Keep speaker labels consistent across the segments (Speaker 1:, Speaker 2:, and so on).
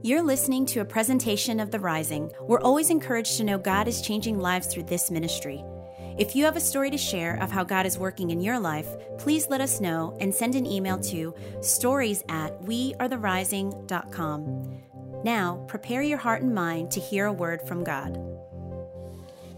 Speaker 1: You're listening to a presentation of The Rising. We're always encouraged to know God is changing lives through this ministry. If you have a story to share of how God is working in your life, please let us know and send an email to stories at wearetherising.com. Now, prepare your heart and mind to hear a word from God.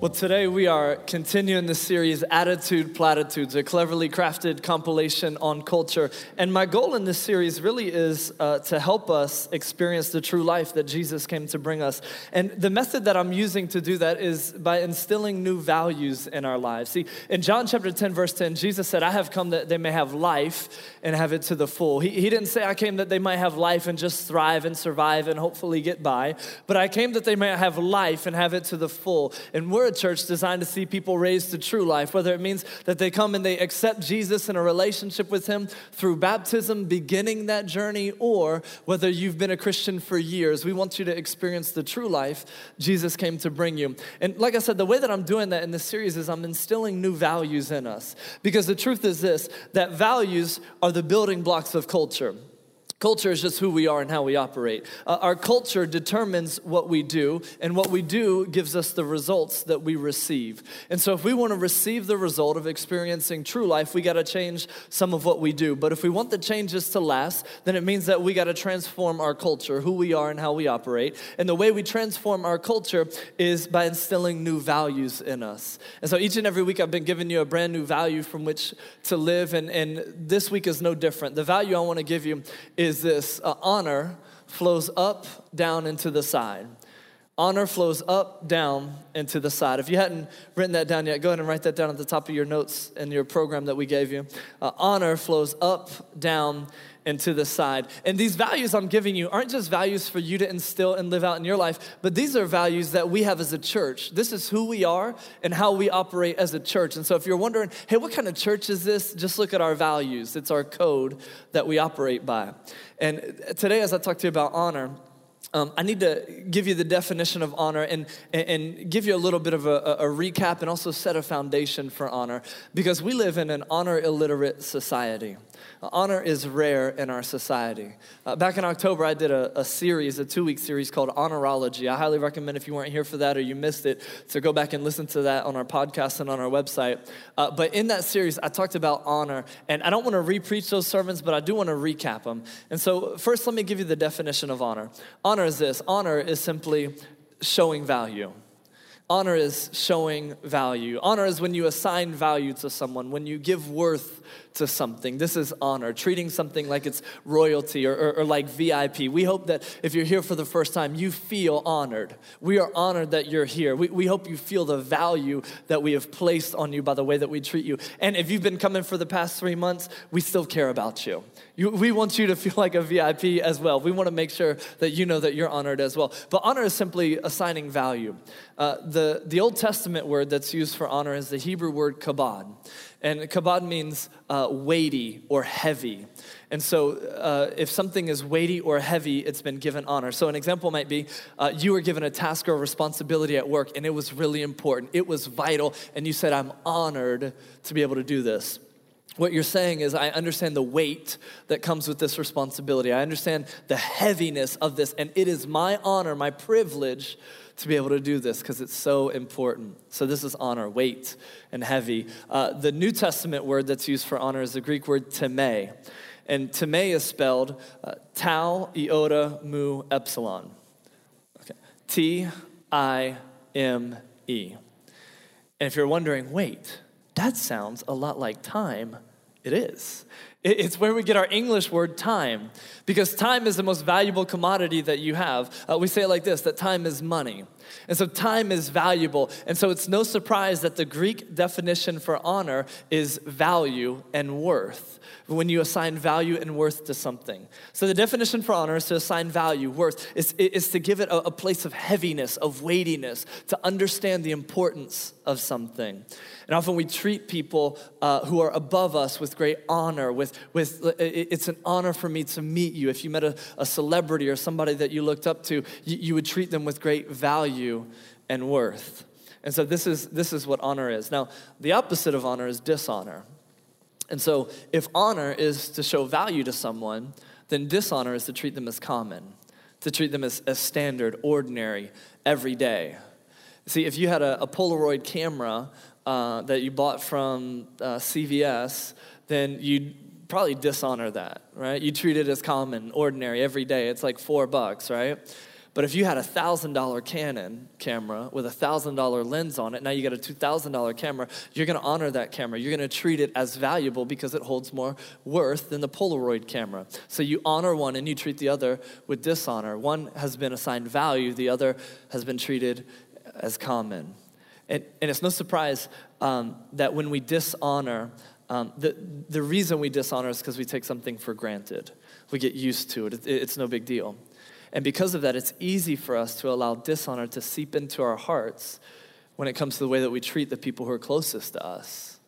Speaker 2: Well, today we are continuing the series Attitude Platitudes, a cleverly crafted compilation on culture. And my goal in this series really is uh, to help us experience the true life that Jesus came to bring us. And the method that I'm using to do that is by instilling new values in our lives. See, in John chapter 10, verse 10, Jesus said, I have come that they may have life and have it to the full. He, he didn't say, I came that they might have life and just thrive and survive and hopefully get by, but I came that they might have life and have it to the full. And we're a church designed to see people raised to true life, whether it means that they come and they accept Jesus in a relationship with Him through baptism, beginning that journey, or whether you've been a Christian for years. We want you to experience the true life Jesus came to bring you. And like I said, the way that I'm doing that in this series is I'm instilling new values in us. Because the truth is this that values are the building blocks of culture. Culture is just who we are and how we operate. Uh, our culture determines what we do, and what we do gives us the results that we receive. And so, if we want to receive the result of experiencing true life, we got to change some of what we do. But if we want the changes to last, then it means that we got to transform our culture, who we are and how we operate. And the way we transform our culture is by instilling new values in us. And so, each and every week, I've been giving you a brand new value from which to live, and, and this week is no different. The value I want to give you is is this uh, honor flows up, down, into the side. Honor flows up, down, and to the side. If you hadn't written that down yet, go ahead and write that down at the top of your notes in your program that we gave you. Uh, honor flows up, down, and to the side. And these values I'm giving you aren't just values for you to instill and live out in your life, but these are values that we have as a church. This is who we are and how we operate as a church. And so if you're wondering, hey, what kind of church is this? Just look at our values. It's our code that we operate by. And today, as I talk to you about honor, um, I need to give you the definition of honor and, and give you a little bit of a, a, recap and also set a foundation for honor because we live in an honor illiterate society. Honor is rare in our society. Uh, back in October, I did a, a series, a two week series called Honorology. I highly recommend if you weren't here for that or you missed it to go back and listen to that on our podcast and on our website. Uh, but in that series, I talked about honor, and I don't want to repreach those sermons, but I do want to recap them. And so, first, let me give you the definition of honor. Honor is this honor is simply showing value. Honor is showing value. Honor is when you assign value to someone, when you give worth to something. This is honor, treating something like it's royalty or, or, or, like VIP. We hope that if you're here for the first time, you feel honored. We are honored that you're here. We, we hope you feel the value that we have placed on you by the way that we treat you. And if you've been coming for the past three months, we still care about you. you we want you to feel like a VIP as well. We want to make sure that you know that you're honored as well. But honor is simply assigning value. Uh, the, the Old Testament word that's used for honor is the Hebrew word kabod. And kabod means uh, weighty or heavy. And so, uh, if something is weighty or heavy, it's been given honor. So, an example might be uh, you were given a task or a responsibility at work, and it was really important, it was vital, and you said, I'm honored to be able to do this. What you're saying is, I understand the weight that comes with this responsibility. I understand the heaviness of this, and it is my honor, my privilege to be able to do this because it's so important. So, this is honor, weight, and heavy. Uh, the New Testament word that's used for honor is the Greek word time. And time is spelled uh, tau, iota, mu, epsilon. Okay. T I M E. And if you're wondering, wait, that sounds a lot like time, it is. It's where we get our English word time, because time is the most valuable commodity that you have. Uh, we say it like this that time is money. And so time is valuable. And so it's no surprise that the Greek definition for honor is value and worth when you assign value and worth to something. So the definition for honor is to assign value, worth, is, is to give it a, a place of heaviness, of weightiness, to understand the importance of something. And often we treat people uh, who are above us with great honor. With, with, it's an honor for me to meet you. If you met a, a celebrity or somebody that you looked up to, you, you would treat them with great value and worth. And so this is, this is what honor is. Now, the opposite of honor is dishonor. And so if honor is to show value to someone, then dishonor is to treat them as common to treat them as, as standard, ordinary, every day. See, if you had a, a Polaroid camera uh, that you bought from uh, CVS, then you'd probably dishonor that, right? You treat it as common, ordinary, every day. It's like four bucks, right? But if you had a $1,000 Canon camera with a $1,000 lens on it, now you got a $2,000 camera, you're gonna honor that camera. You're gonna treat it as valuable because it holds more worth than the Polaroid camera. So you honor one and you treat the other with dishonor. One has been assigned value, the other has been treated as common. And, and it's no surprise um, that when we dishonor, um, the, the reason we dishonor is because we take something for granted. We get used to it, it it's no big deal. And because of that, it's easy for us to allow dishonor to seep into our hearts when it comes to the way that we treat the people who are closest to us.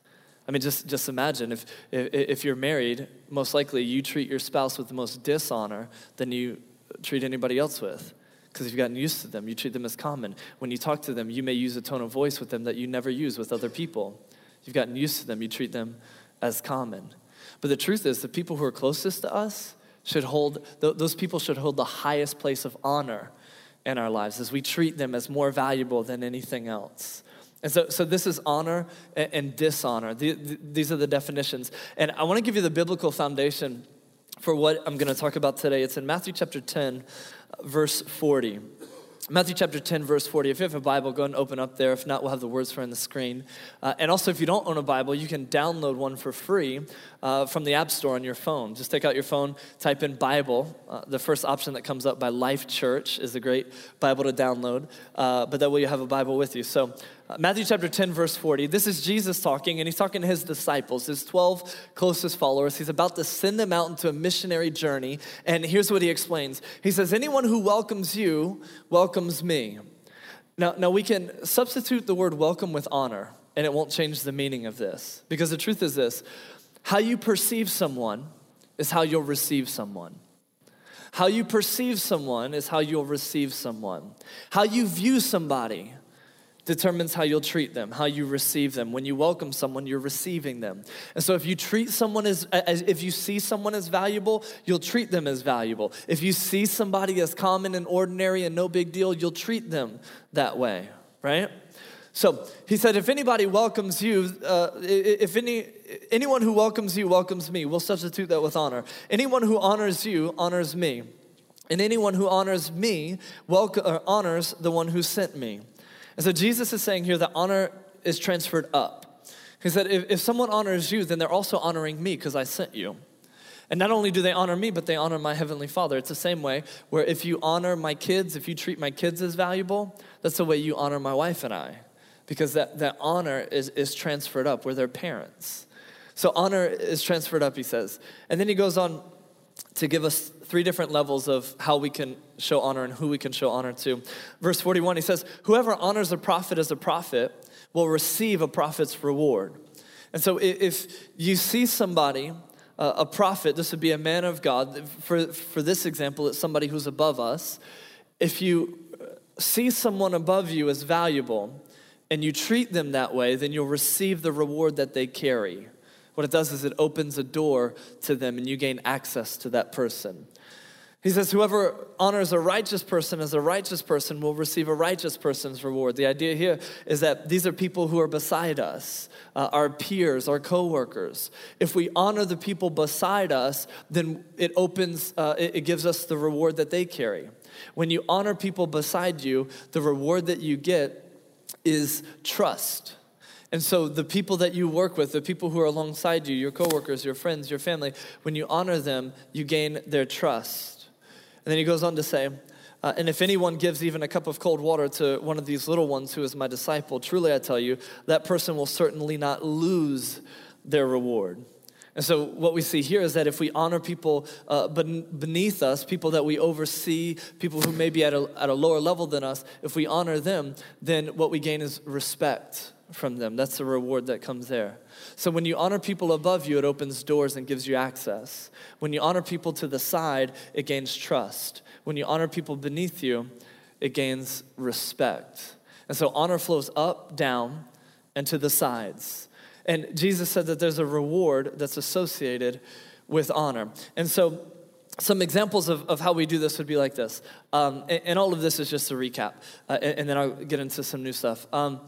Speaker 2: I mean, just, just imagine if, if, if you're married, most likely you treat your spouse with the most dishonor than you treat anybody else with. Because you've gotten used to them, you treat them as common. When you talk to them, you may use a tone of voice with them that you never use with other people. You've gotten used to them, you treat them as common. But the truth is, the people who are closest to us, should hold, those people should hold the highest place of honor in our lives as we treat them as more valuable than anything else. And so, so this is honor and, dishonor. these are the definitions. And I want to give you the biblical foundation for what I'm going to talk about today. It's in Matthew chapter 10, verse 40. Matthew chapter 10, verse 40. If you have a Bible, go and open up there. If not, we'll have the words for on the screen. Uh, and also, if you don't own a Bible, you can download one for free uh, from the App Store on your phone. Just take out your phone, type in Bible. Uh, the first option that comes up by Life Church is a great Bible to download, uh, but that way you have a Bible with you. So, Matthew chapter 10, verse 40. This is Jesus talking, and he's talking to his disciples, his 12 closest followers. He's about to send them out into a missionary journey. And here's what he explains He says, Anyone who welcomes you welcomes me. Now, now we can substitute the word welcome with honor, and it won't change the meaning of this. Because the truth is this how you perceive someone is how you'll receive someone. How you perceive someone is how you'll receive someone. How you view somebody determines how you'll treat them, how you receive them. When you welcome someone, you're receiving them. And so if you treat someone as, as, if you see someone as valuable, you'll treat them as valuable. If you see somebody as common and ordinary and no big deal, you'll treat them that way, right? So he said, if anybody welcomes you, uh, if any, anyone who welcomes you welcomes me, we'll substitute that with honor. Anyone who honors you honors me. And anyone who honors me honors the one who sent me. And so Jesus is saying here that honor is transferred up. He said, if, if someone honors you, then they're also honoring me because I sent you. And not only do they honor me, but they honor my heavenly Father. It's the same way where if you honor my kids, if you treat my kids as valuable, that's the way you honor my wife and I. Because that, that honor is, is transferred up. We're their parents. So honor is transferred up, he says. And then he goes on to give us three different levels of how we can show honor and who we can show honor to. Verse 41, he says, Whoever honors a prophet as a prophet will receive a prophet's reward. And so if you see somebody, uh, a prophet, this would be a man of God. For, for this example, it's somebody who's above us. If you see someone above you as valuable and you treat them that way, then you'll receive the reward that they carry. What it does is it opens a door to them and you gain access to that person. He says, Whoever honors a righteous person as a righteous person will receive a righteous person's reward. The idea here is that these are people who are beside us, uh, our peers, our coworkers. If we honor the people beside us, then it opens, uh, it, it gives us the reward that they carry. When you honor people beside you, the reward that you get is trust. And so the people that you work with, the people who are alongside you, your coworkers, your friends, your family, when you honor them, you gain their trust. And then he goes on to say, uh, and if anyone gives even a cup of cold water to one of these little ones who is my disciple, truly I tell you, that person will certainly not lose their reward. And so, what we see here is that if we honor people uh, beneath us, people that we oversee, people who may be at a, at a lower level than us, if we honor them, then what we gain is respect from them. That's the reward that comes there. So when you honor people above you, it opens doors and gives you access. When you honor people to the side, it gains trust. When you honor people beneath you, it gains respect. And so honor flows up, down, and to the sides. And Jesus said that there's a reward that's associated with honor. And so some examples of, of how we do this would be like this. Um, and, and, all of this is just a recap, uh, and, and, then I'll get into some new stuff. Um,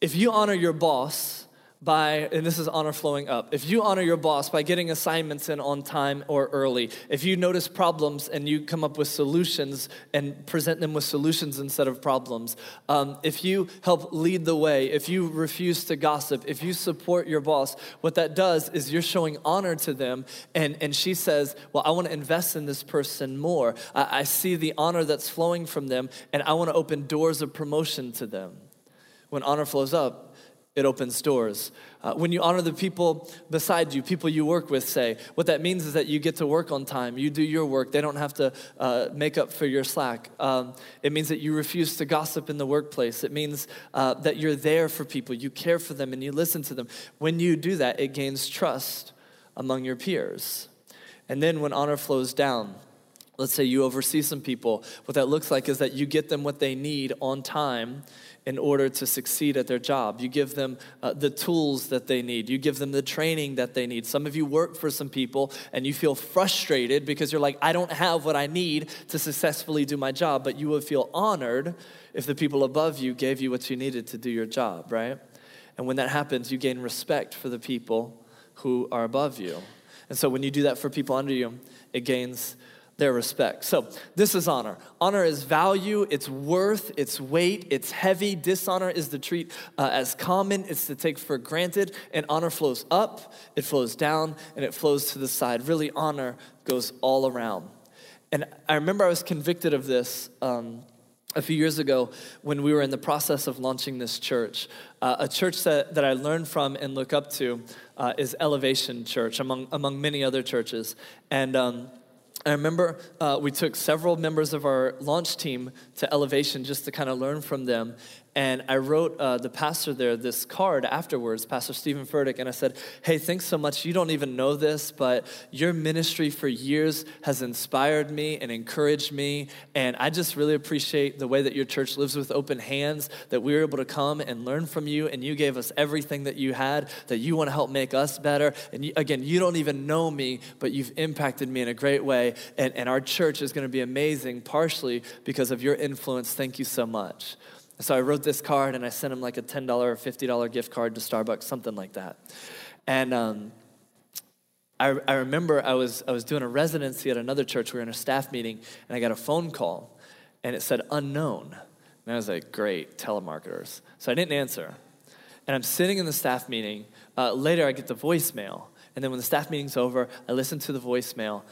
Speaker 2: if you honor your boss, by, and this is honor flowing up, if you honor your boss by getting assignments in on time or early, if you notice problems and you come up with solutions and present them with solutions instead of problems, um, if you help lead the way, if you refuse to gossip, if you support your boss, what that does is you're showing honor to them. And, and she says, Well, I want to invest in this person more. I, I see the honor that's flowing from them, and I want to open doors of promotion to them. When honor flows up, it opens doors. Uh, when you honor the people beside you, people you work with, say, what that means is that you get to work on time. You do your work. They don't have to uh, make up for your slack. Um, it means that you refuse to gossip in the workplace. It means uh, that you're there for people. You care for them and you listen to them. When you do that, it gains trust among your peers. And then when honor flows down, let's say you oversee some people, what that looks like is that you get them what they need on time in order to succeed at their job. You give them uh, the tools that they need. You give them the training that they need. Some of you work for some people and you feel frustrated because you're like, I don't have what I need to successfully do my job, but you would feel honored if the people above you gave you what you needed to do your job, right? And when that happens, you gain respect for the people who are above you. And so when you do that for people under you, it gains their respect. So, this is honor. Honor is value, it's worth, it's weight, it's heavy. Dishonor is to treat uh, as common, it's to take for granted. And honor flows up, it flows down, and it flows to the side. Really, honor goes all around. And I remember I was convicted of this. Um, a few years ago, when we were in the process of launching this church, uh, a church that, that I learned from and look up to uh, is Elevation Church, among, among many other churches. And um, I remember uh, we took several members of our launch team to Elevation just to kind of learn from them. And I wrote uh, the pastor there this card afterwards, Pastor Stephen Furtick, and I said, Hey, thanks so much. You don't even know this, but your ministry for years has inspired me and encouraged me. And I just really appreciate the way that your church lives with open hands, that we were able to come and learn from you, and you gave us everything that you had, that you want to help make us better. And you, again, you don't even know me, but you've impacted me in a great way. And, and our church is going to be amazing, partially because of your influence. Thank you so much. So I wrote this card and I sent him like a $10 or $50 gift card to Starbucks, something like that. And um, I, I remember I was, I was doing a residency at another church. We were in a staff meeting and I got a phone call and it said unknown. And I was like, great, telemarketers. So I didn't answer. And I'm sitting in the staff meeting. Uh, later, I get the voicemail. And then when the staff meeting's over, I listen to the voicemail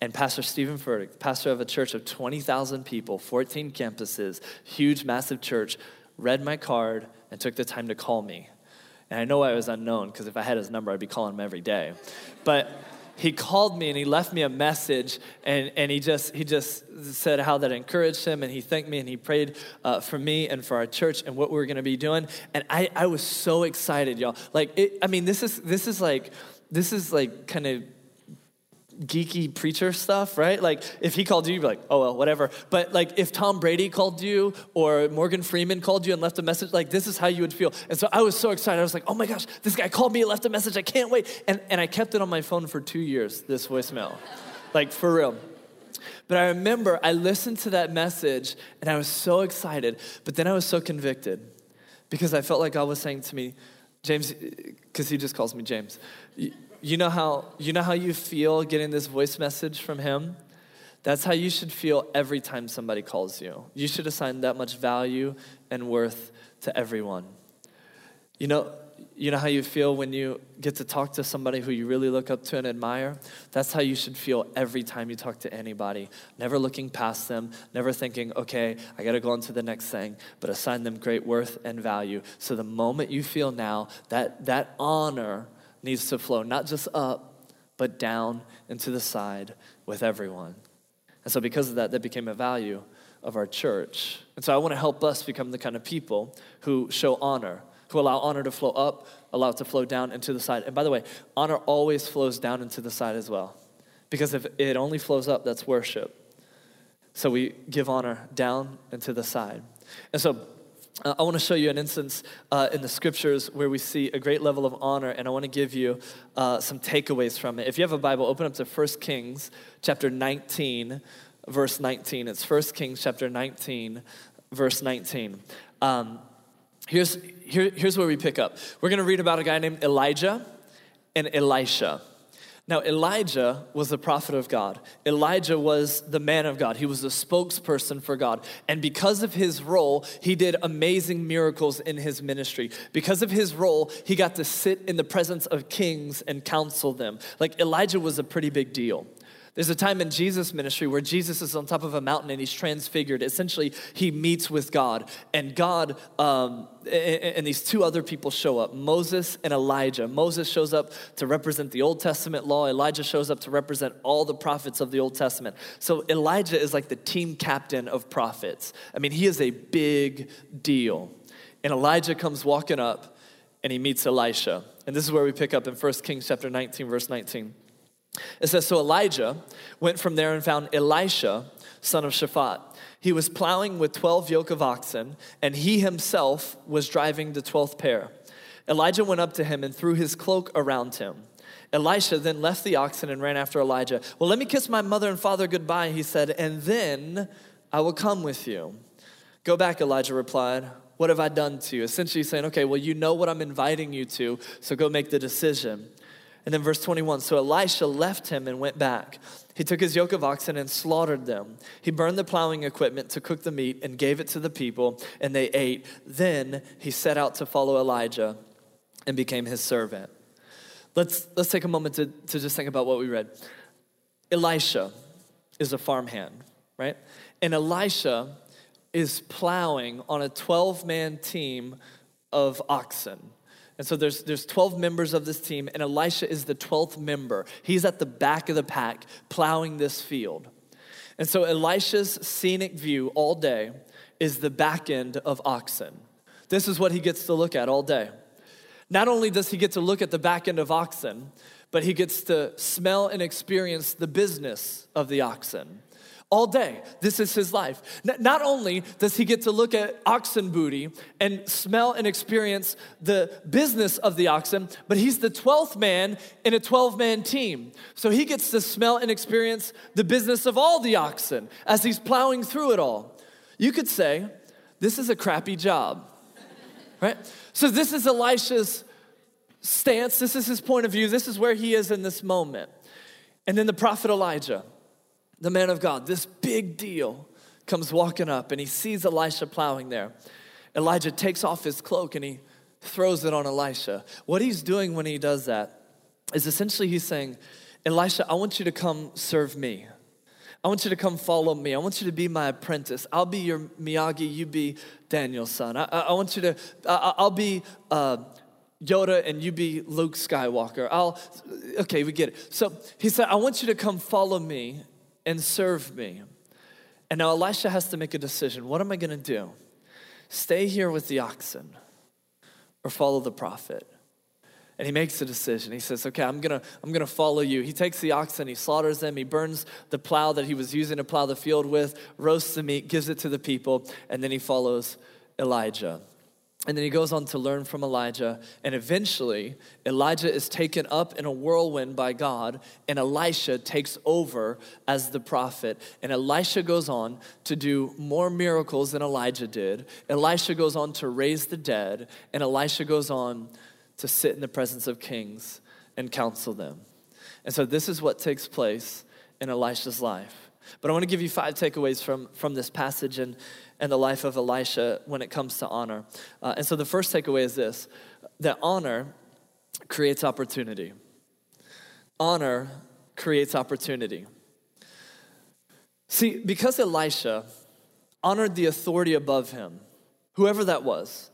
Speaker 2: and Pastor Stephen Furtick, pastor of a church of 20,000 people, 14 campuses, huge, massive church, read my card and took the time to call me. And I know I was unknown because if I had his number, I'd be calling him every day. But he called me and he left me a message and, and he just he just said how that encouraged him and he thanked me and he prayed uh, for me and for our church and what we were going to be doing and I, I was so excited y'all like it, i mean this is this is like this is like kind of geeky preacher stuff, right? Like if he called you, you'd be like, oh well, whatever. But like if Tom Brady called you or Morgan Freeman called you and left a message, like this is how you would feel. And so I was so excited. I was like, oh my gosh, this guy called me, left a message. I can't wait. And and I kept it on my phone for two years. This voicemail, like for real. But I remember I listened to that message and I was so excited. But then I was so convicted because I felt like God was saying to me, James, because he just calls me James you know how you know how you feel getting this voice message from him? That's how you should feel every time somebody calls you. You should assign that much value and worth to everyone. You know, you know how you feel when you get to talk to somebody who you really look up to and admire? That's how you should feel every time you talk to anybody. Never looking past them, never thinking, okay, I gotta go on to the next thing, but assign them great worth and value. So the moment you feel now, that, that honor needs to flow not just up, but down and to the side with everyone. And so, because of that, that became a value of our church. And so, I want to help us become the kind of people who show honor, who allow honor to flow up, allow it to flow down and to the side. And by the way, honor always flows down and to the side as well. Because if it only flows up, that's worship. So, we give honor down and to the side. And so, uh, I want to show you an instance uh, in the scriptures where we see a great level of honor, and I want to give you uh, some takeaways from it. If you have a Bible, open up to 1 Kings chapter 19, verse 19. It's 1 Kings chapter 19, verse 19. Um, here's, here, here's where we pick up. We're going to read about a guy named Elijah and Elisha. Now, Elijah was the prophet of God. Elijah was the man of God. He was the spokesperson for God. And because of his role, he did amazing miracles in his ministry. Because of his role, he got to sit in the presence of kings and counsel them. Like Elijah was a pretty big deal. There's a time in Jesus' ministry where Jesus is on top of a mountain and he's transfigured. Essentially, he meets with God, and God um, and these two other people show up Moses and Elijah. Moses shows up to represent the Old Testament law, Elijah shows up to represent all the prophets of the Old Testament. So Elijah is like the team captain of prophets. I mean, he is a big deal. And Elijah comes walking up and he meets Elisha. And this is where we pick up in 1 Kings chapter 19, verse 19. It says, So Elijah went from there and found Elisha, son of Shaphat. He was plowing with 12 yoke of oxen, and he himself was driving the 12th pair. Elijah went up to him and threw his cloak around him. Elisha then left the oxen and ran after Elijah. Well, let me kiss my mother and father goodbye, he said, and then I will come with you. Go back, Elijah replied. What have I done to you? Essentially saying, okay, well, you know what I'm inviting you to, so go make the decision. And then verse 21 So Elisha left him and went back. He took his yoke of oxen and slaughtered them. He burned the plowing equipment to cook the meat and gave it to the people, and they ate. Then he set out to follow Elijah and became his servant. Let's, let's take a moment to, to just think about what we read. Elisha is a farmhand, right? And Elisha is plowing on a 12 man team of oxen. And so there's, there's 12 members of this team, and Elisha is the 12th member. He's at the back of the pack plowing this field. And so Elisha's scenic view all day is the back end of oxen. This is what he gets to look at all day. Not only does he get to look at the back end of oxen, but he gets to smell and experience the business of the oxen all day. This is his life. Not only does he get to look at oxen booty and smell and experience the business of the oxen, but he's the 12th man in a 12 man team. So he gets to smell and experience the business of all the oxen as he's plowing through it all. You could say, this is a crappy job, right? So this is Elisha's stance, this is his point of view, this is where he is in this moment. And then the prophet Elijah the man of God, this big deal, comes walking up and he sees Elisha plowing there. Elijah takes off his cloak and he throws it on Elisha. What he's doing when he does that is essentially he's saying, Elisha, I want you to come serve me. I want you to come follow me. I want you to be my apprentice. I'll be your Miyagi, you be Daniel-san. I, I, want you to, I, will be uh, Yoda and you be Luke Skywalker. I'll, okay, we get it. So he said, I want you to come follow me and serve me. And now Elisha has to make a decision. What am I going to do? Stay here with the oxen or follow the prophet? And he makes a decision. He says, Okay, I'm gonna, I'm gonna follow you. He takes the oxen, he slaughters them, he burns the plow that he was using to plow the field with, roasts the meat, gives it to the people, and then he follows Elijah. And then he goes on to learn from Elijah. And eventually, Elijah is taken up in a whirlwind by God, and Elisha takes over as the prophet. And Elisha goes on to do more miracles than Elijah did. Elisha goes on to raise the dead, and Elisha goes on to sit in the presence of kings and counsel them. And so, this is what takes place in Elisha's life. But I want to give you five takeaways from, from this passage. And and the life of Elisha when it comes to honor. Uh, and so the first takeaway is this that honor creates opportunity. Honor creates opportunity. See, because Elisha honored the authority above him, whoever that was,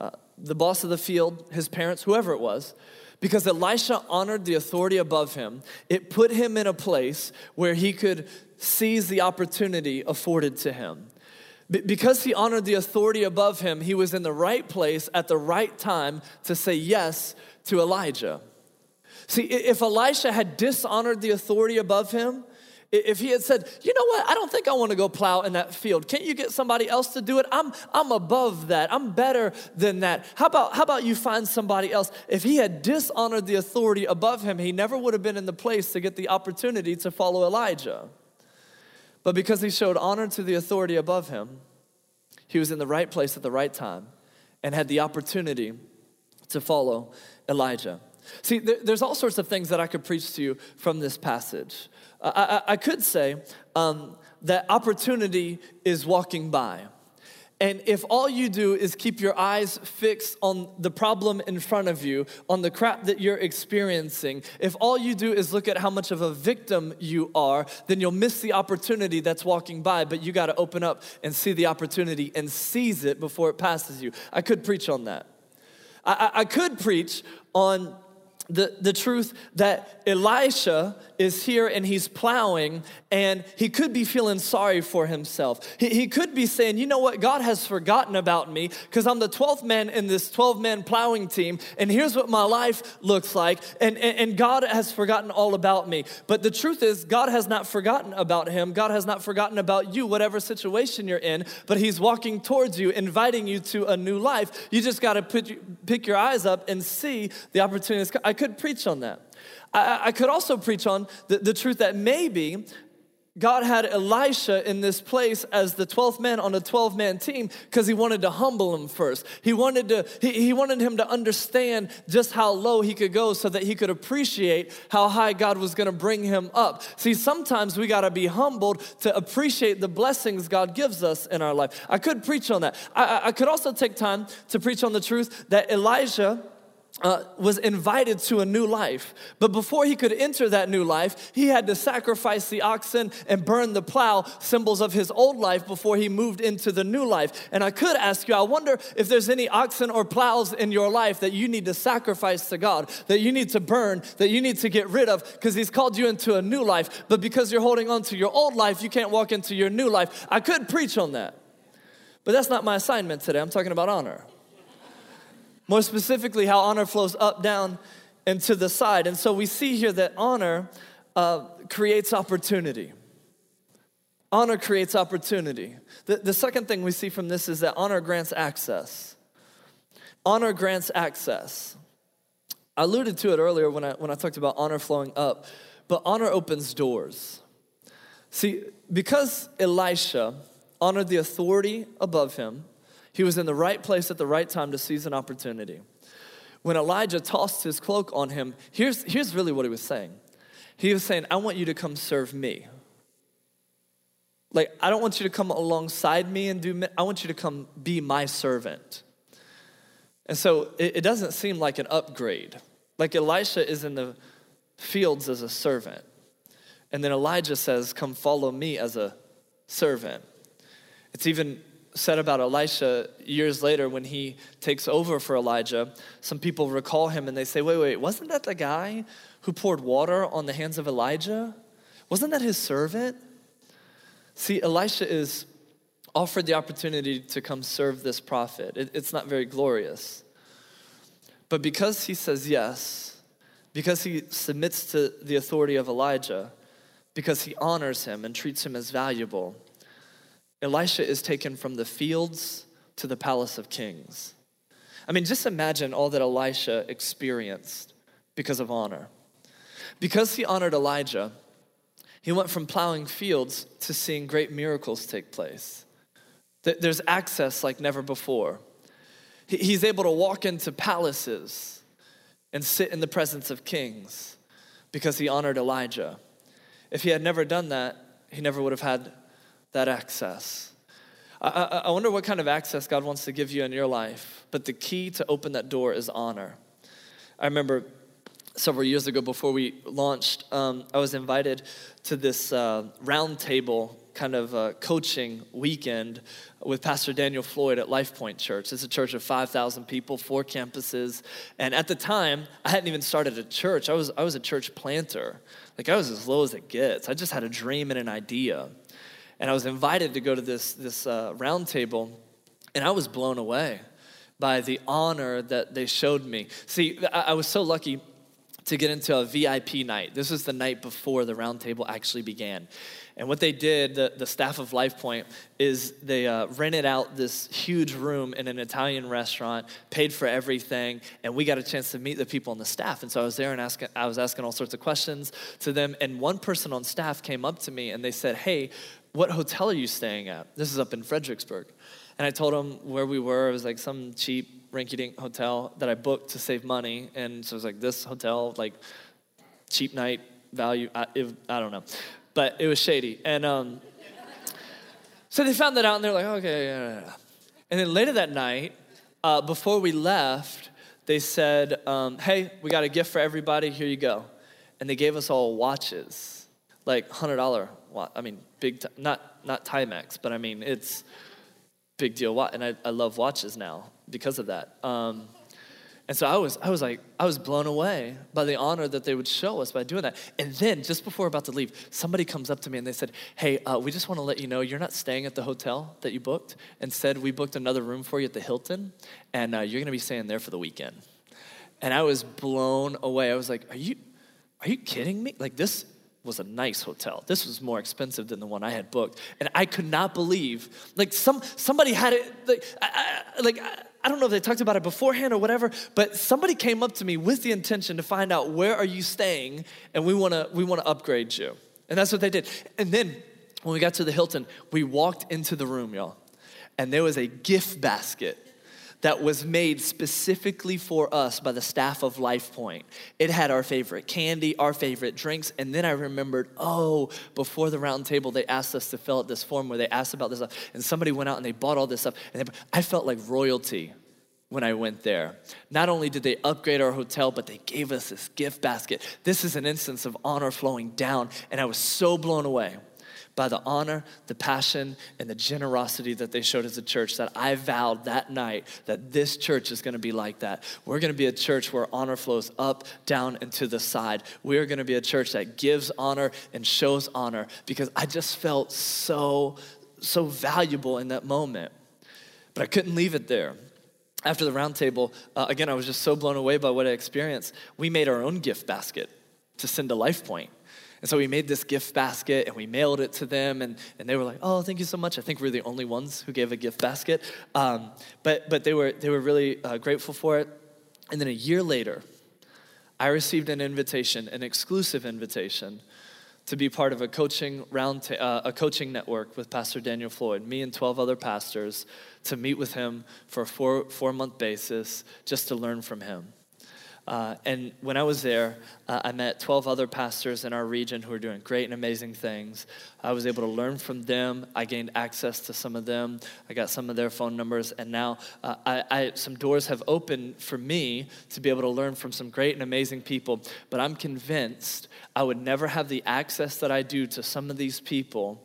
Speaker 2: uh, the boss of the field, his parents, whoever it was, because Elisha honored the authority above him, it put him in a place where he could seize the opportunity afforded to him because he honored the authority above him, he was in the right place at the right time to say yes to Elijah. See, if Elisha had dishonored the authority above him, If he had said, you know what, I don't think I want to go plow in that field. Can't you get somebody else to do it? I'm, I'm above that. I'm better than that. How about, how about you find somebody else? If he had dishonored the authority above him, he never would have been in the place to get the opportunity to follow Elijah. But because he showed honor to the authority above him, he was in the right place at the right time and had the opportunity to follow Elijah. See, there's all sorts of things that I could preach to you from this passage. I, I, I could say um, that opportunity is walking by. And if all you do is keep your eyes fixed on the problem in front of you, on the crap that you're experiencing, if all you do is look at how much of a victim you are, then you'll miss the opportunity that's walking by. But you got to open up and see the opportunity and seize it before it passes you. I could preach on that. I, I, I could preach on the, the truth that Elisha is here and he's plowing and he could be feeling sorry for himself. He, he could be saying, you know what, God has forgotten about me because I'm the 12th man in this 12 man plowing team and here's what my life looks like and, and, and God has forgotten all about me. But the truth is, God has not forgotten about him. God has not forgotten about you, whatever situation you're in, but he's walking towards you, inviting you to a new life. You just got to pick your eyes up and see the opportunities. I could preach on that. I, I could also preach on the, the truth that maybe God had Elisha in this place as the 12th man on a 12 man team because he wanted to humble him first. He wanted, to, he, he wanted him to understand just how low he could go so that he could appreciate how high God was going to bring him up. See, sometimes we got to be humbled to appreciate the blessings God gives us in our life. I could preach on that. I, I could also take time to preach on the truth that Elijah uh, was invited to a new life. But before he could enter that new life, he had to sacrifice the oxen and burn the plow, symbols of his old life, before he moved into the new life. And I could ask you, I wonder if there's any oxen or plows in your life that you need to sacrifice to God, that you need to burn, that you need to get rid of, because he's called you into a new life. But because you're holding on to your old life, you can't walk into your new life. I could preach on that. But that's not my assignment today. I'm talking about honor. More specifically, how honor flows up, down, and to the side. And so we see here that honor uh, creates opportunity. Honor creates opportunity. The, the second thing we see from this is that honor grants access. Honor grants access. I alluded to it earlier when I, when I talked about honor flowing up, but honor opens doors. See, because Elisha honored the authority above him, he was in the right place at the right time to seize an opportunity. When Elijah tossed his cloak on him, here's, here's really what he was saying. He was saying, I want you to come serve me. Like, I don't want you to come alongside me and do, I want you to come be my servant. And so it, it doesn't seem like an upgrade. Like Elisha is in the fields as a servant. And then Elijah says, Come follow me as a servant. It's even said about Elisha years later when he takes over for Elijah, some people recall him and they say, wait, wait, wasn't that the guy who poured water on the hands of Elijah? Wasn't that his servant? See, Elisha is offered the opportunity to come serve this prophet. It, it's not very glorious. But because he says yes, because he submits to the authority of Elijah, because he honors him and treats him as valuable, Elisha is taken from the fields to the palace of kings. I mean, just imagine all that Elisha experienced because of honor. Because he honored Elijah, he went from plowing fields to seeing great miracles take place. There's access like never before. He's able to walk into palaces and sit in the presence of kings because he honored Elijah. If he had never done that, he never would have had that access. I, I, wonder what kind of access God wants to give you in your life, but the key to open that door is honor. I remember several years ago before we launched, um, I was invited to this uh, roundtable kind of uh, coaching weekend with Pastor Daniel Floyd at Life Point Church. It's a church of 5,000 people, four campuses. And at the time, I hadn't even started a church. I was, I was a church planter. Like, I was as low as it gets. I just had a dream and an idea and I was invited to go to this, this uh, round table, and I was blown away by the honor that they showed me. See, I, I was so lucky to get into a VIP night. This was the night before the roundtable actually began. And what they did, the, the staff of Life Point, is they uh, rented out this huge room in an Italian restaurant, paid for everything, and we got a chance to meet the people on the staff. And so I was there and asking, I was asking all sorts of questions to them. And one person on staff came up to me and they said, Hey, what hotel are you staying at? This is up in Fredericksburg. And I told them where we were. It was like some cheap rinky dink hotel that I booked to save money. And so it was like this hotel, like cheap night value. I, it, I don't know but it was shady. And um, so they found that out and they're like, okay, yeah, yeah, yeah. And then later that night, uh, before we left, they said, um, hey, we got a gift for everybody, here you go. And they gave us all watches, like $100 watch. I mean, big, t- not, not Timex, but I mean, it's big deal watch. And I, I love watches now because of that. Um, and so I was, I was like, I was blown away by the honor that they would show us by doing that. And then, just before about to leave, somebody comes up to me and they said, Hey, uh, we just want to let you know you're not staying at the hotel that you booked. Instead, we booked another room for you at the Hilton, and uh, you're going to be staying there for the weekend. And I was blown away. I was like, Are you, are you kidding me? Like, this was a nice hotel. This was more expensive than the one I had booked. And I could not believe, like, some, somebody had it, like, I, I like, I, I don't know if they talked about it beforehand or whatever, but somebody came up to me with the intention to find out where are you staying, and we want to we want to upgrade you, and that's what they did. And then when we got to the Hilton, we walked into the room, y'all, and there was a gift basket that was made specifically for us by the staff of Life Point. It had our favorite candy, our favorite drinks, and then I remembered, oh, before the round table, they asked us to fill out this form where they asked about this stuff, and somebody went out and they bought all this stuff, and they, I felt like royalty when I went there. Not only did they upgrade our hotel, but they gave us this gift basket. This is an instance of honor flowing down, and I was so blown away by the honor, the passion, and the generosity that they showed as a church that I vowed that night that this church is gonna be like that. We're gonna be a church where honor flows up, down, and to the side. We are gonna be a church that gives honor and shows honor because I just felt so, so valuable in that moment. But I couldn't leave it there after the roundtable, uh, again, I was just so blown away by what I experienced. We made our own gift basket to send to Life Point. And so we made this gift basket and we mailed it to them, and, and they were like, oh, thank you so much. I think we're the only ones who gave a gift basket. Um, but but they, were, they were really uh, grateful for it. And then a year later, I received an invitation, an exclusive invitation, to be part of a coaching round, uh, a coaching network with Pastor Daniel Floyd, me and 12 other pastors, to meet with him for a four, four month basis just to learn from him. Uh, and when I was there, uh, I met 12 other pastors in our region who were doing great and amazing things. I was able to learn from them. I gained access to some of them. I got some of their phone numbers. And now uh, I, I, some doors have opened for me to be able to learn from some great and amazing people. But I'm convinced I would never have the access that I do to some of these people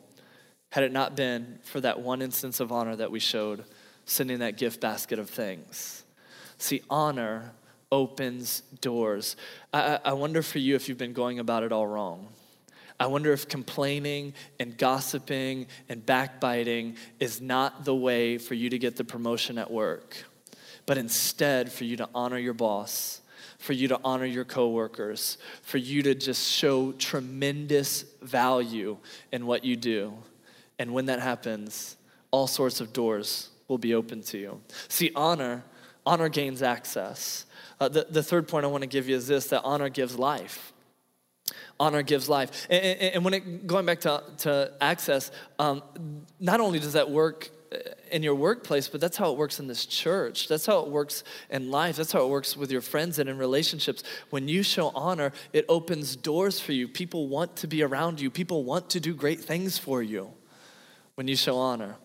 Speaker 2: had it not been for that one instance of honor that we showed sending that gift basket of things. See, honor opens doors. I, I wonder for you if you've been going about it all wrong. I wonder if complaining and gossiping and backbiting is not the way for you to get the promotion at work, but instead for you to honor your boss, for you to honor your coworkers, for you to just show tremendous value in what you do. And when that happens, all sorts of doors will be open to you. See, honor, honor gains access. Uh, the, the third point I want to give you is this that honor gives life. Honor gives life. And, and, and when it, going back to, to access, um, not only does that work uh, in your workplace, but that's how it works in this church. That's how it works in life. That's how it works with your friends and in relationships. When you show honor, it opens doors for you. People want to be around you, people want to do great things for you when you show honor.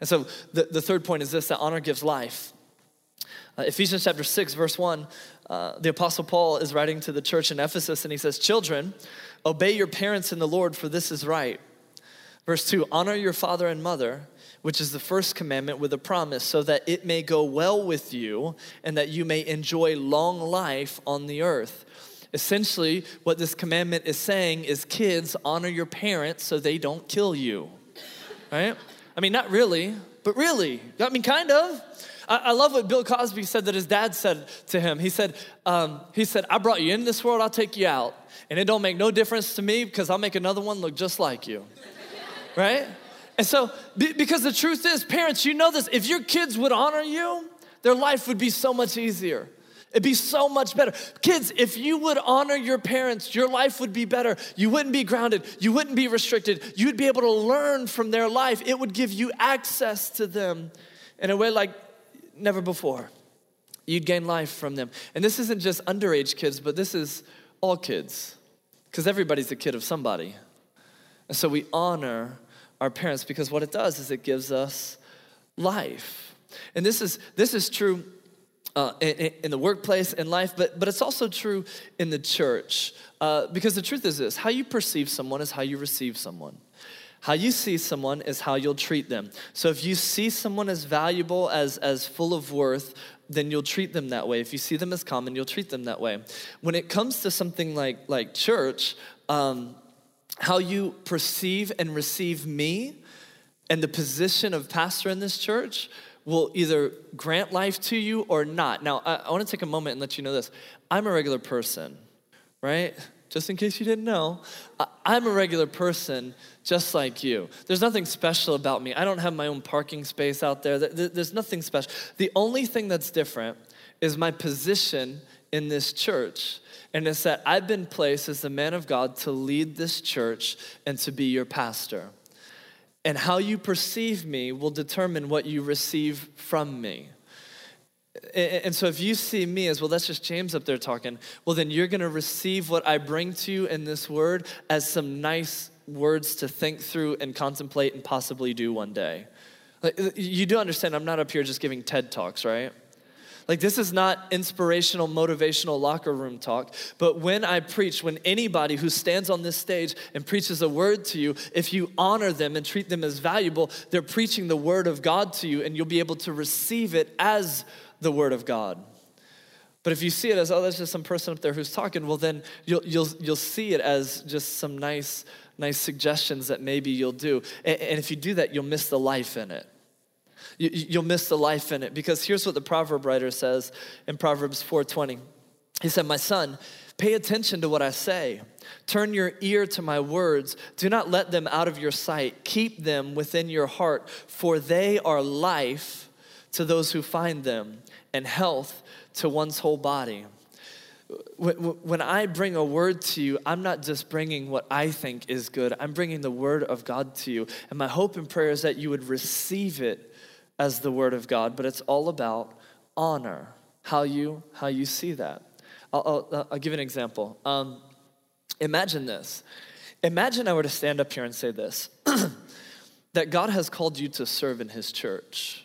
Speaker 2: And so the, the third point is this that honor gives life. Uh, Ephesians chapter 6, verse 1, uh, the Apostle Paul is writing to the church in Ephesus and he says, Children, obey your parents in the Lord, for this is right. Verse 2, honor your father and mother, which is the first commandment with a promise, so that it may go well with you and that you may enjoy long life on the earth. Essentially, what this commandment is saying is kids, honor your parents so they don't kill you. Right? I mean, not really, but really. I mean, kind of. I, I love what Bill Cosby said that his dad said to him. He said, um, he said, I brought you in this world, I'll take you out. And it don't make no difference to me because I'll make another one look just like you. right? And so, because the truth is, parents, you know this, if your kids would honor you, their life would be so much easier. It'd be so much better. Kids, if you would honor your parents, your life would be better. You wouldn't be grounded. You wouldn't be restricted. You'd be able to learn from their life. It would give you access to them in a way like never before. You'd gain life from them. And this isn't just underage kids, but this is all kids, because everybody's a kid of somebody. And so we honor our parents because what it does is it gives us life. And this is, this is true uh, in, in, the workplace, in life, but, but it's also true in the church. Uh, because the truth is this how you perceive someone is how you receive someone. How you see someone is how you'll treat them. So if you see someone as valuable, as, as full of worth, then you'll treat them that way. If you see them as common, you'll treat them that way. When it comes to something like, like church, um, how you perceive and receive me and the position of pastor in this church will either grant life to you or not. Now, I, I want to take a moment and let you know this. I'm a regular person, right? Just in case you didn't know, I, I'm a regular person just like you. There's nothing special about me. I don't have my own parking space out there. There's nothing special. The only thing that's different is my position in this church. And it's that I've been placed as the man of God to lead this church and to be your pastor. And how you perceive me will determine what you receive from me. And so, if you see me as well, that's just James up there talking, well, then you're gonna receive what I bring to you in this word as some nice words to think through and contemplate and possibly do one day. Like, you do understand, I'm not up here just giving TED Talks, right? Like, this is not inspirational, motivational locker room talk. But when I preach, when anybody who stands on this stage and preaches a word to you, if you honor them and treat them as valuable, they're preaching the word of God to you, and you'll be able to receive it as the word of God. But if you see it as, oh, that's just some person up there who's talking, well, then you'll, you'll, you'll see it as just some nice, nice suggestions that maybe you'll do. And, if you do that, you'll miss the life in it. You'll miss the life in it. Because here's what the proverb writer says in proverbs 4.20 he said my son pay attention to what i say. Turn your ear to my words. Do not let them out of your sight. Keep them within your heart for they are life to those who find them and health to one's whole body when I bring a word to you, I'm not just bringing what I think is good, I'm bringing the word of God to you. And my hope and prayer is that you would receive it as the word of God, but it's all about honor, how you, how you see that. I'll, I'll, I'll give an example. Um, imagine this. Imagine I were to stand up here and say this that God has called you to serve in his church.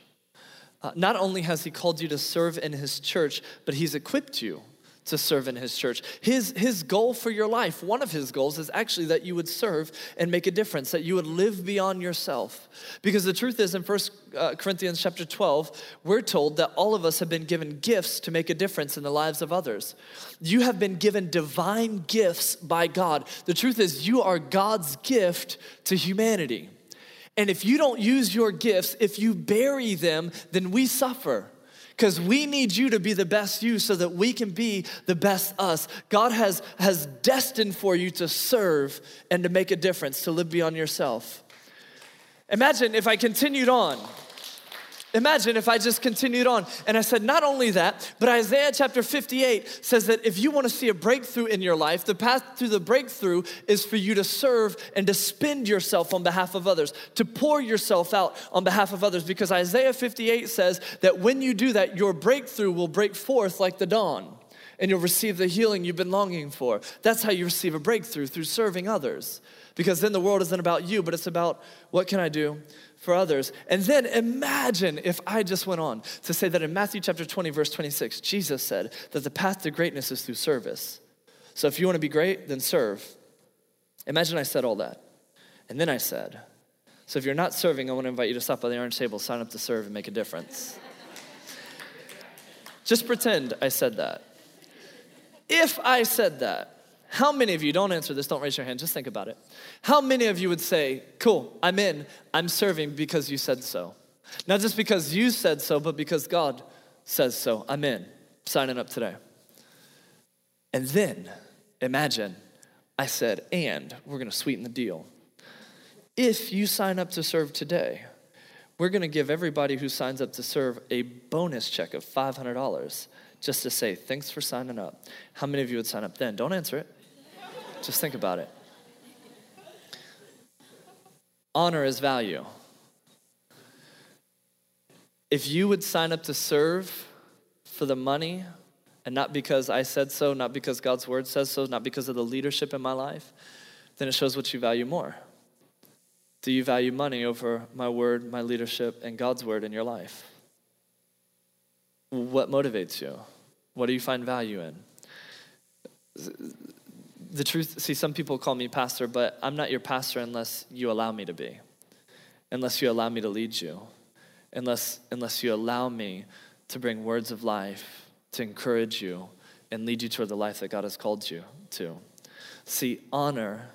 Speaker 2: Uh, not only has he called you to serve in his church, but he's equipped you to serve in his church. His, his goal for your life, one of his goals, is actually that you would serve and make a difference, that you would live beyond yourself. Because the truth is, in 1 uh, Corinthians chapter 12, we're told that all of us have been given gifts to make a difference in the lives of others. You have been given divine gifts by God. The truth is, you are God's gift to humanity. And if you don't use your gifts, if you bury them, then we suffer because we need you to be the best you so that we can be the best us. God has, has destined for you to serve and to make a difference, to live beyond yourself. Imagine if I continued on. Imagine if I just continued on and I said, not only that, but Isaiah chapter 58 says that if you want to see a breakthrough in your life, the path to the breakthrough is for you to serve and to spend yourself on behalf of others, to pour yourself out on behalf of others. Because Isaiah 58 says that when you do that, your breakthrough will break forth like the dawn and you'll receive the healing you've been longing for. That's how you receive a breakthrough through serving others. Because then the world isn't about you, but it's about what can I do for others. And then imagine if I just went on to say that in Matthew chapter 20, verse 26, Jesus said that the path to greatness is through service. So if you want to be great, then serve. Imagine I said all that. And then I said, so if you're not serving, I want to invite you to stop by the orange table, sign up to serve, and make a difference. Just pretend I said that. If I said that, how many of you, don't answer this, don't raise your hand, just think about it. How many of you would say, Cool, I'm in, I'm serving because you said so? Not just because you said so, but because God says so. I'm in, signing up today. And then, imagine, I said, and we're gonna sweeten the deal. If you sign up to serve today, we're gonna give everybody who signs up to serve a bonus check of $500 just to say, thanks for signing up. How many of you would sign up then? Don't answer it. Just think about it. Honor is value. If you would sign up to serve for the money, and not because I said so, not because God's word says so, not because of the leadership in my life, then it shows what you value more. Do you value money over my word, my leadership, and God's word in your life? What motivates you? What do you find value in? The truth, see, some people call me pastor, but I'm not your pastor unless you allow me to be, unless you allow me to lead you, unless, unless you allow me to bring words of life, to encourage you, and lead you toward the life that God has called you to. See, honor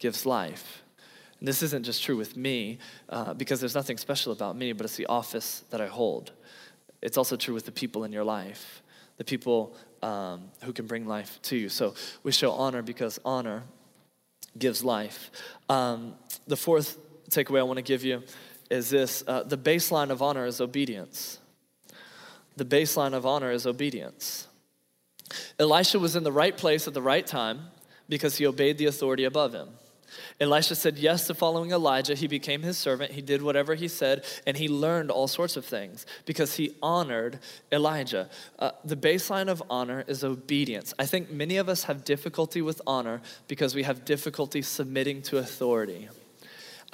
Speaker 2: gives life. And this isn't just true with me, uh, because there's nothing special about me, but it's the office that I hold. It's also true with the people in your life, the people um, who can bring life to you. So we show honor because honor gives life. Um, the fourth takeaway I want to give you is this uh, the baseline of honor is obedience. The baseline of honor is obedience. Elisha was in the right place at the right time because he obeyed the authority above him. Elisha said yes to following Elijah. He became his servant. He did whatever he said, and he learned all sorts of things because he honored Elijah. Uh, the baseline of honor is obedience. I think many of us have difficulty with honor because we have difficulty submitting to authority.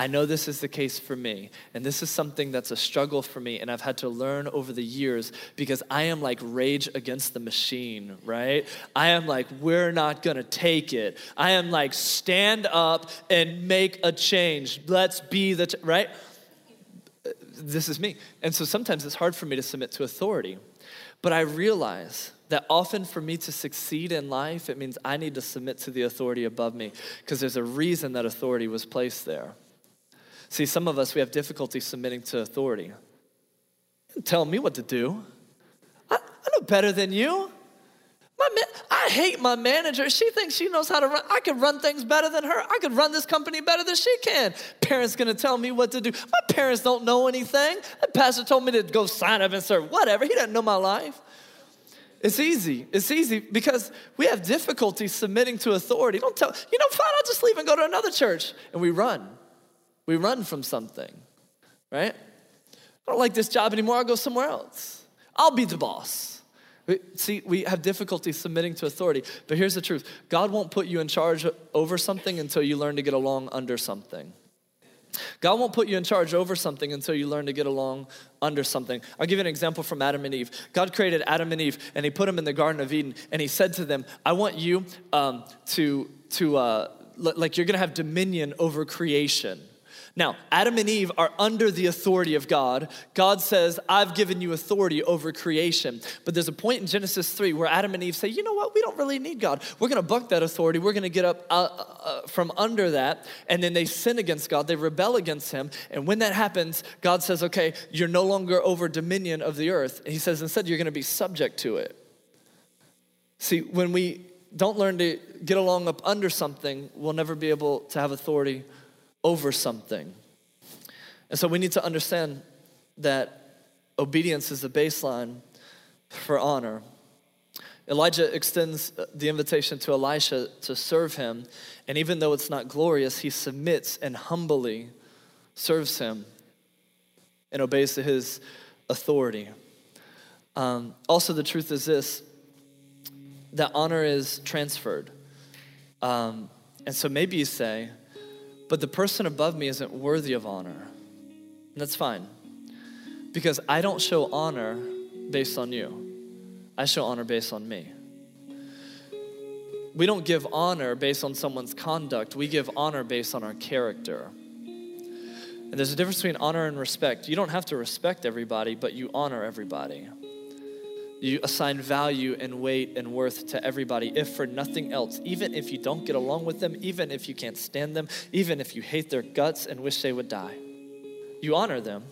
Speaker 2: I know this is the case for me, and this is something that's a struggle for me, and I've had to learn over the years because I am like rage against the machine, right? I am like, we're not gonna take it. I am like, stand up and make a change. Let's be the, right? This is me. And so sometimes it's hard for me to submit to authority, but I realize that often for me to succeed in life, it means I need to submit to the authority above me because there's a reason that authority was placed there. See, some of us, we have difficulty submitting to authority. Tell me what to do. I, I know better than you. My I hate my manager. She thinks she knows how to run. I could run things better than her. I could run this company better than she can. Parents gonna tell me what to do. My parents don't know anything. The pastor told me to go sign up and serve. Whatever. He doesn't know my life. It's easy. It's easy because we have difficulty submitting to authority. Don't tell, you know, fine, I'll just leave and go to another church. And we run. We run from something, right? I don't like this job anymore, I'll go somewhere else. I'll be the boss. See, we have difficulty submitting to authority, but here's the truth God won't put you in charge over something until you learn to get along under something. God won't put you in charge over something until you learn to get along under something. I'll give you an example from Adam and Eve. God created Adam and Eve, and He put them in the Garden of Eden, and He said to them, "I want you um, to to uh, like you're going to have dominion over creation." Now, Adam and Eve are under the authority of God. God says, I've given you authority over creation. But there's a point in Genesis 3 where Adam and Eve say, you know what? We don't really need God. We're going to buck that authority. We're going to get up uh, uh, uh, from under that. And then they sin against God. They rebel against Him. And when that happens, God says, okay, you're no longer over dominion of the earth. And He says, instead, you're going to be subject to it. See, when we don't learn to get along up under something, we'll never be able to have authority over something. And so we need to understand that obedience is the baseline for honor. Elijah extends the invitation to Elisha to serve him, and even though it's not glorious, he submits and humbly serves him and obeys to his authority. Um, also, the truth is this that honor is transferred. Um, and so maybe you say, but the person above me isn't worthy of honor. And that's fine. Because I don't show honor based on you, I show honor based on me. We don't give honor based on someone's conduct, we give honor based on our character. And there's a difference between honor and respect. You don't have to respect everybody, but you honor everybody. You assign value and weight and worth to everybody, if for nothing else, even if you don't get along with them, even if you can't stand them, even if you hate their guts and wish they would die. You honor them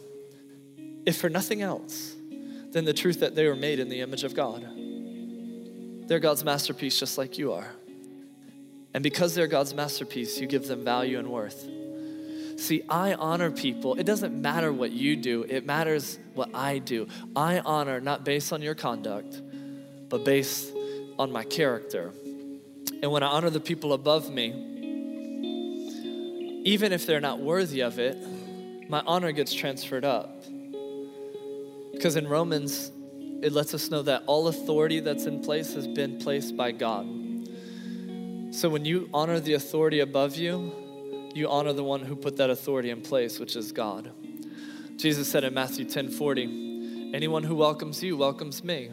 Speaker 2: if for nothing else than the truth that they were made in the image of God. They're God's masterpiece just like you are. And because they're God's masterpiece, you give them value and worth. See, I honor people. It doesn't matter what you do, it matters what I do. I honor not based on your conduct, but based on my character. And when I honor the people above me, even if they're not worthy of it, my honor gets transferred up. Because in Romans, it lets us know that all authority that's in place has been placed by God. So when you honor the authority above you, you honor the one who put that authority in place, which is God. Jesus said in Matthew 10 40, Anyone who welcomes you welcomes me.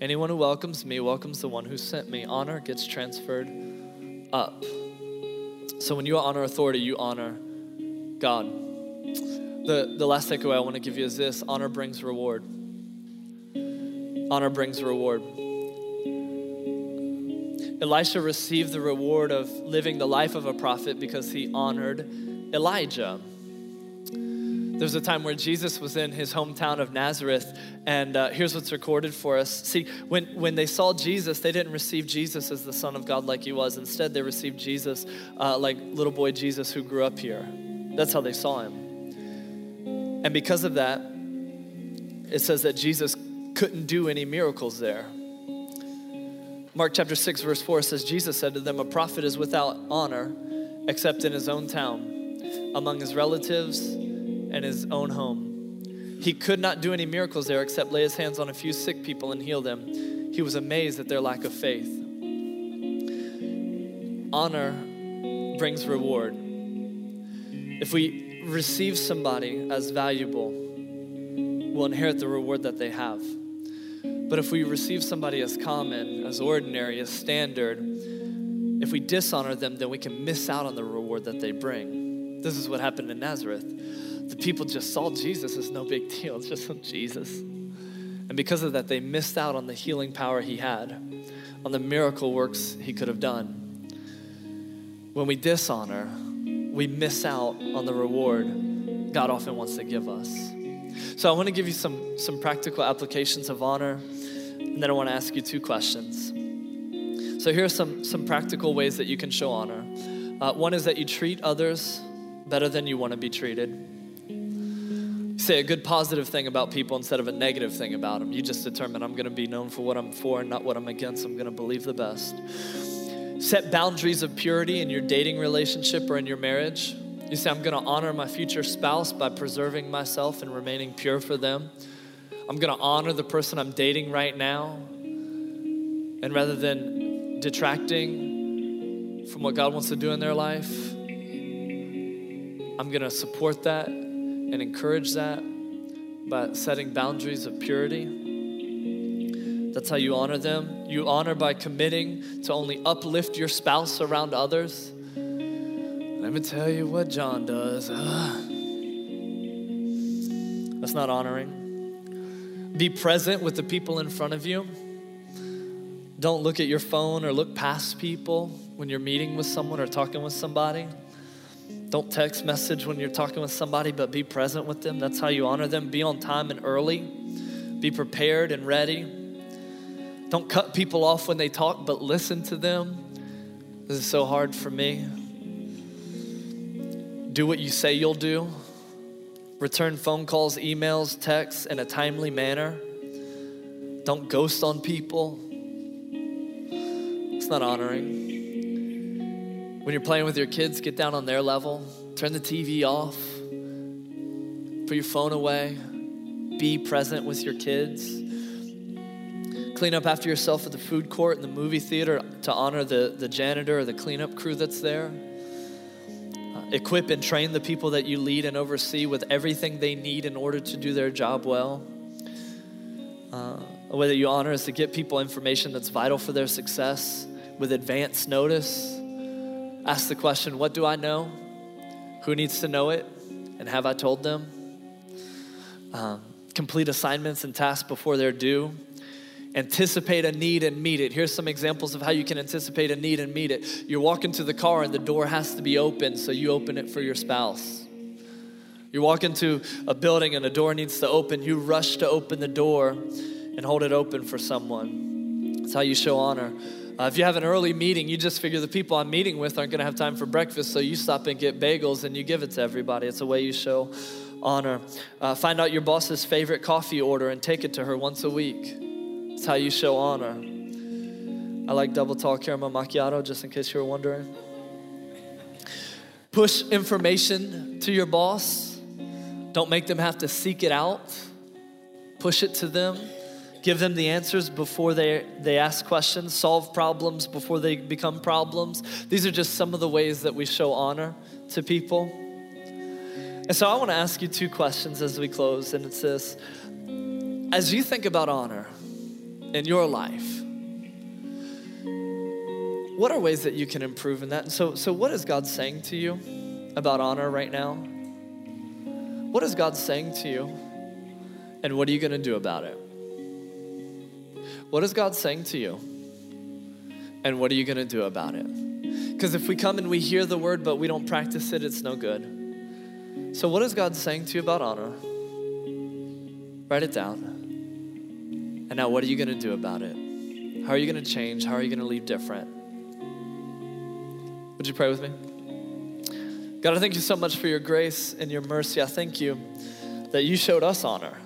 Speaker 2: Anyone who welcomes me welcomes the one who sent me. Honor gets transferred up. So when you honor authority, you honor God. The, the last takeaway I want to give you is this honor brings reward. Honor brings reward. Elisha received the reward of living the life of a prophet because he honored Elijah. There's a time where Jesus was in his hometown of Nazareth, and uh, here's what's recorded for us. See, when, when they saw Jesus, they didn't receive Jesus as the Son of God like he was. Instead, they received Jesus uh, like little boy Jesus who grew up here. That's how they saw him. And because of that, it says that Jesus couldn't do any miracles there. Mark chapter 6, verse 4 says, Jesus said to them, A prophet is without honor except in his own town, among his relatives and his own home. He could not do any miracles there except lay his hands on a few sick people and heal them. He was amazed at their lack of faith. Honor brings reward. If we receive somebody as valuable, we'll inherit the reward that they have. But if we receive somebody as common, as ordinary, as standard, if we dishonor them, then we can miss out on the reward that they bring. This is what happened in Nazareth. The people just saw Jesus as no big deal, it's just Jesus. And because of that, they missed out on the healing power he had, on the miracle works he could have done. When we dishonor, we miss out on the reward God often wants to give us. So I want to give you some, some practical applications of honor, and then I want to ask you two questions. So here are some, some practical ways that you can show honor. Uh, one is that you treat others better than you want to be treated. Say a good positive thing about people instead of a negative thing about them. You just determine I'm going to be known for what I'm for and not what I'm against. I'm going to believe the best. Set boundaries of purity in your dating relationship or in your marriage. You say, I'm going to honor my future spouse by preserving myself and remaining pure for them. I'm going to honor the person I'm dating right now. And rather than detracting from what God wants to do in their life, I'm going to support that and encourage that by setting boundaries of purity. That's how you honor them. You honor by committing to only uplift your spouse around others let me tell you what John does. That's not honoring. Be present with the people in front of you. Don't look at your phone or look past people when you're meeting with someone or talking with somebody. Don't text message when you're talking with somebody, but be present with them. That's how you honor them. Be on time and early. Be prepared and ready. Don't cut people off when they talk, but listen to them. This is so hard for me. Do what you say you'll do. Return phone calls, emails, texts in a timely manner. Don't ghost on people. It's not honoring. When you're playing with your kids, get down on their level. Turn the TV off. Put your phone away. Be present with your kids. Clean up after yourself at the food court and the movie theater to honor the, the janitor or the cleanup crew that's there equip and train the people that you lead and oversee with everything they need in order to do their job well. Uh, a way that you honor is to get people information that's vital for their success with advance notice. Ask the question, What do I know? Who needs to know it? And have I told them? Um, complete assignments and tasks before they're due anticipate a need and meet it. Here's some examples of how you can anticipate a need and meet it. You're walking to the car and the door has to be open, so you open it for your spouse. You walk into a building and a door needs to open, you rush to open the door and hold it open for someone. That's how you show honor. Uh, if you have an early meeting, you just figure the people I'm meeting with aren't going to have time for breakfast, so you stop and get bagels and you give it to everybody. It's a way you show honor. Uh, find out your boss's favorite coffee order and take it to her once a week. It's how you show honor. I like double tall caramel macchiato, just in case you were wondering. Push information to your boss. Don't make them have to seek it out. Push it to them. Give them the answers before they, they ask questions. Solve problems before they become problems. These are just some of the ways that we show honor to people. And so I want to ask you two questions as we close, and it's this. As you think about honor in your life, what are ways that you can improve in that? And so, so what is God saying to you about honor right now? What is God saying to you? And what are you going to do about it? What is God saying to you? And what are you going to do about it? Because if we come and we hear the word but we don't practice it, it's no good. So, what is God saying to you about honor? Write it down. And now, what are you going to do about it? How are you going to change? How are you going to leave different? Would you pray with me? God, I thank you so much for your grace and your mercy. I thank you that you showed us honor.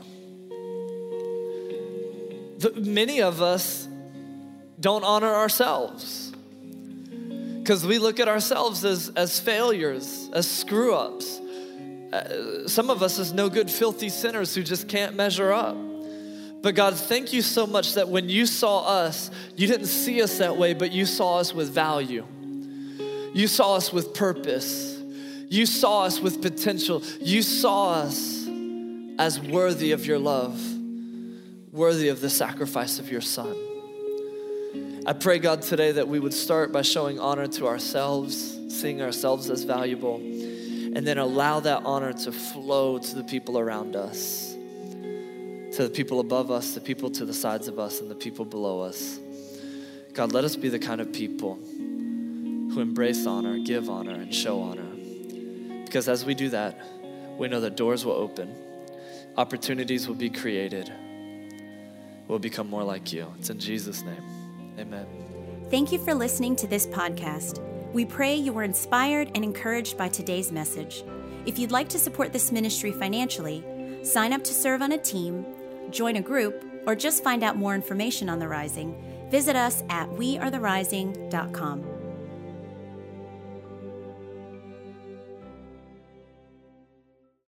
Speaker 2: The, many of us don't honor ourselves because we look at ourselves as, as failures, as screw ups. Uh, some of us as no good, filthy sinners who just can't measure up. But God, thank you so much that when you saw us, you didn't see us that way, but you saw us with value. You saw us with purpose. You saw us with potential. You saw us as worthy of your love, worthy of the sacrifice of your son. I pray, God, today that we would start by showing honor to ourselves, seeing ourselves as valuable, and then allow that honor to flow to the people around us, to the people above us, the people to the sides of us, and the people below us. God, let us be the kind of people who embrace honor, give honor, and show honor. Because as we do that, we know that doors will open, opportunities will be created, we'll become more like you. It's in Jesus' name. Amen.
Speaker 1: Thank you for listening to this podcast. We pray you were inspired and encouraged by today's message. If you'd like to support this ministry financially, sign up to serve on a team, join a group, or just find out more information on The Rising, visit us at wearetherising.com.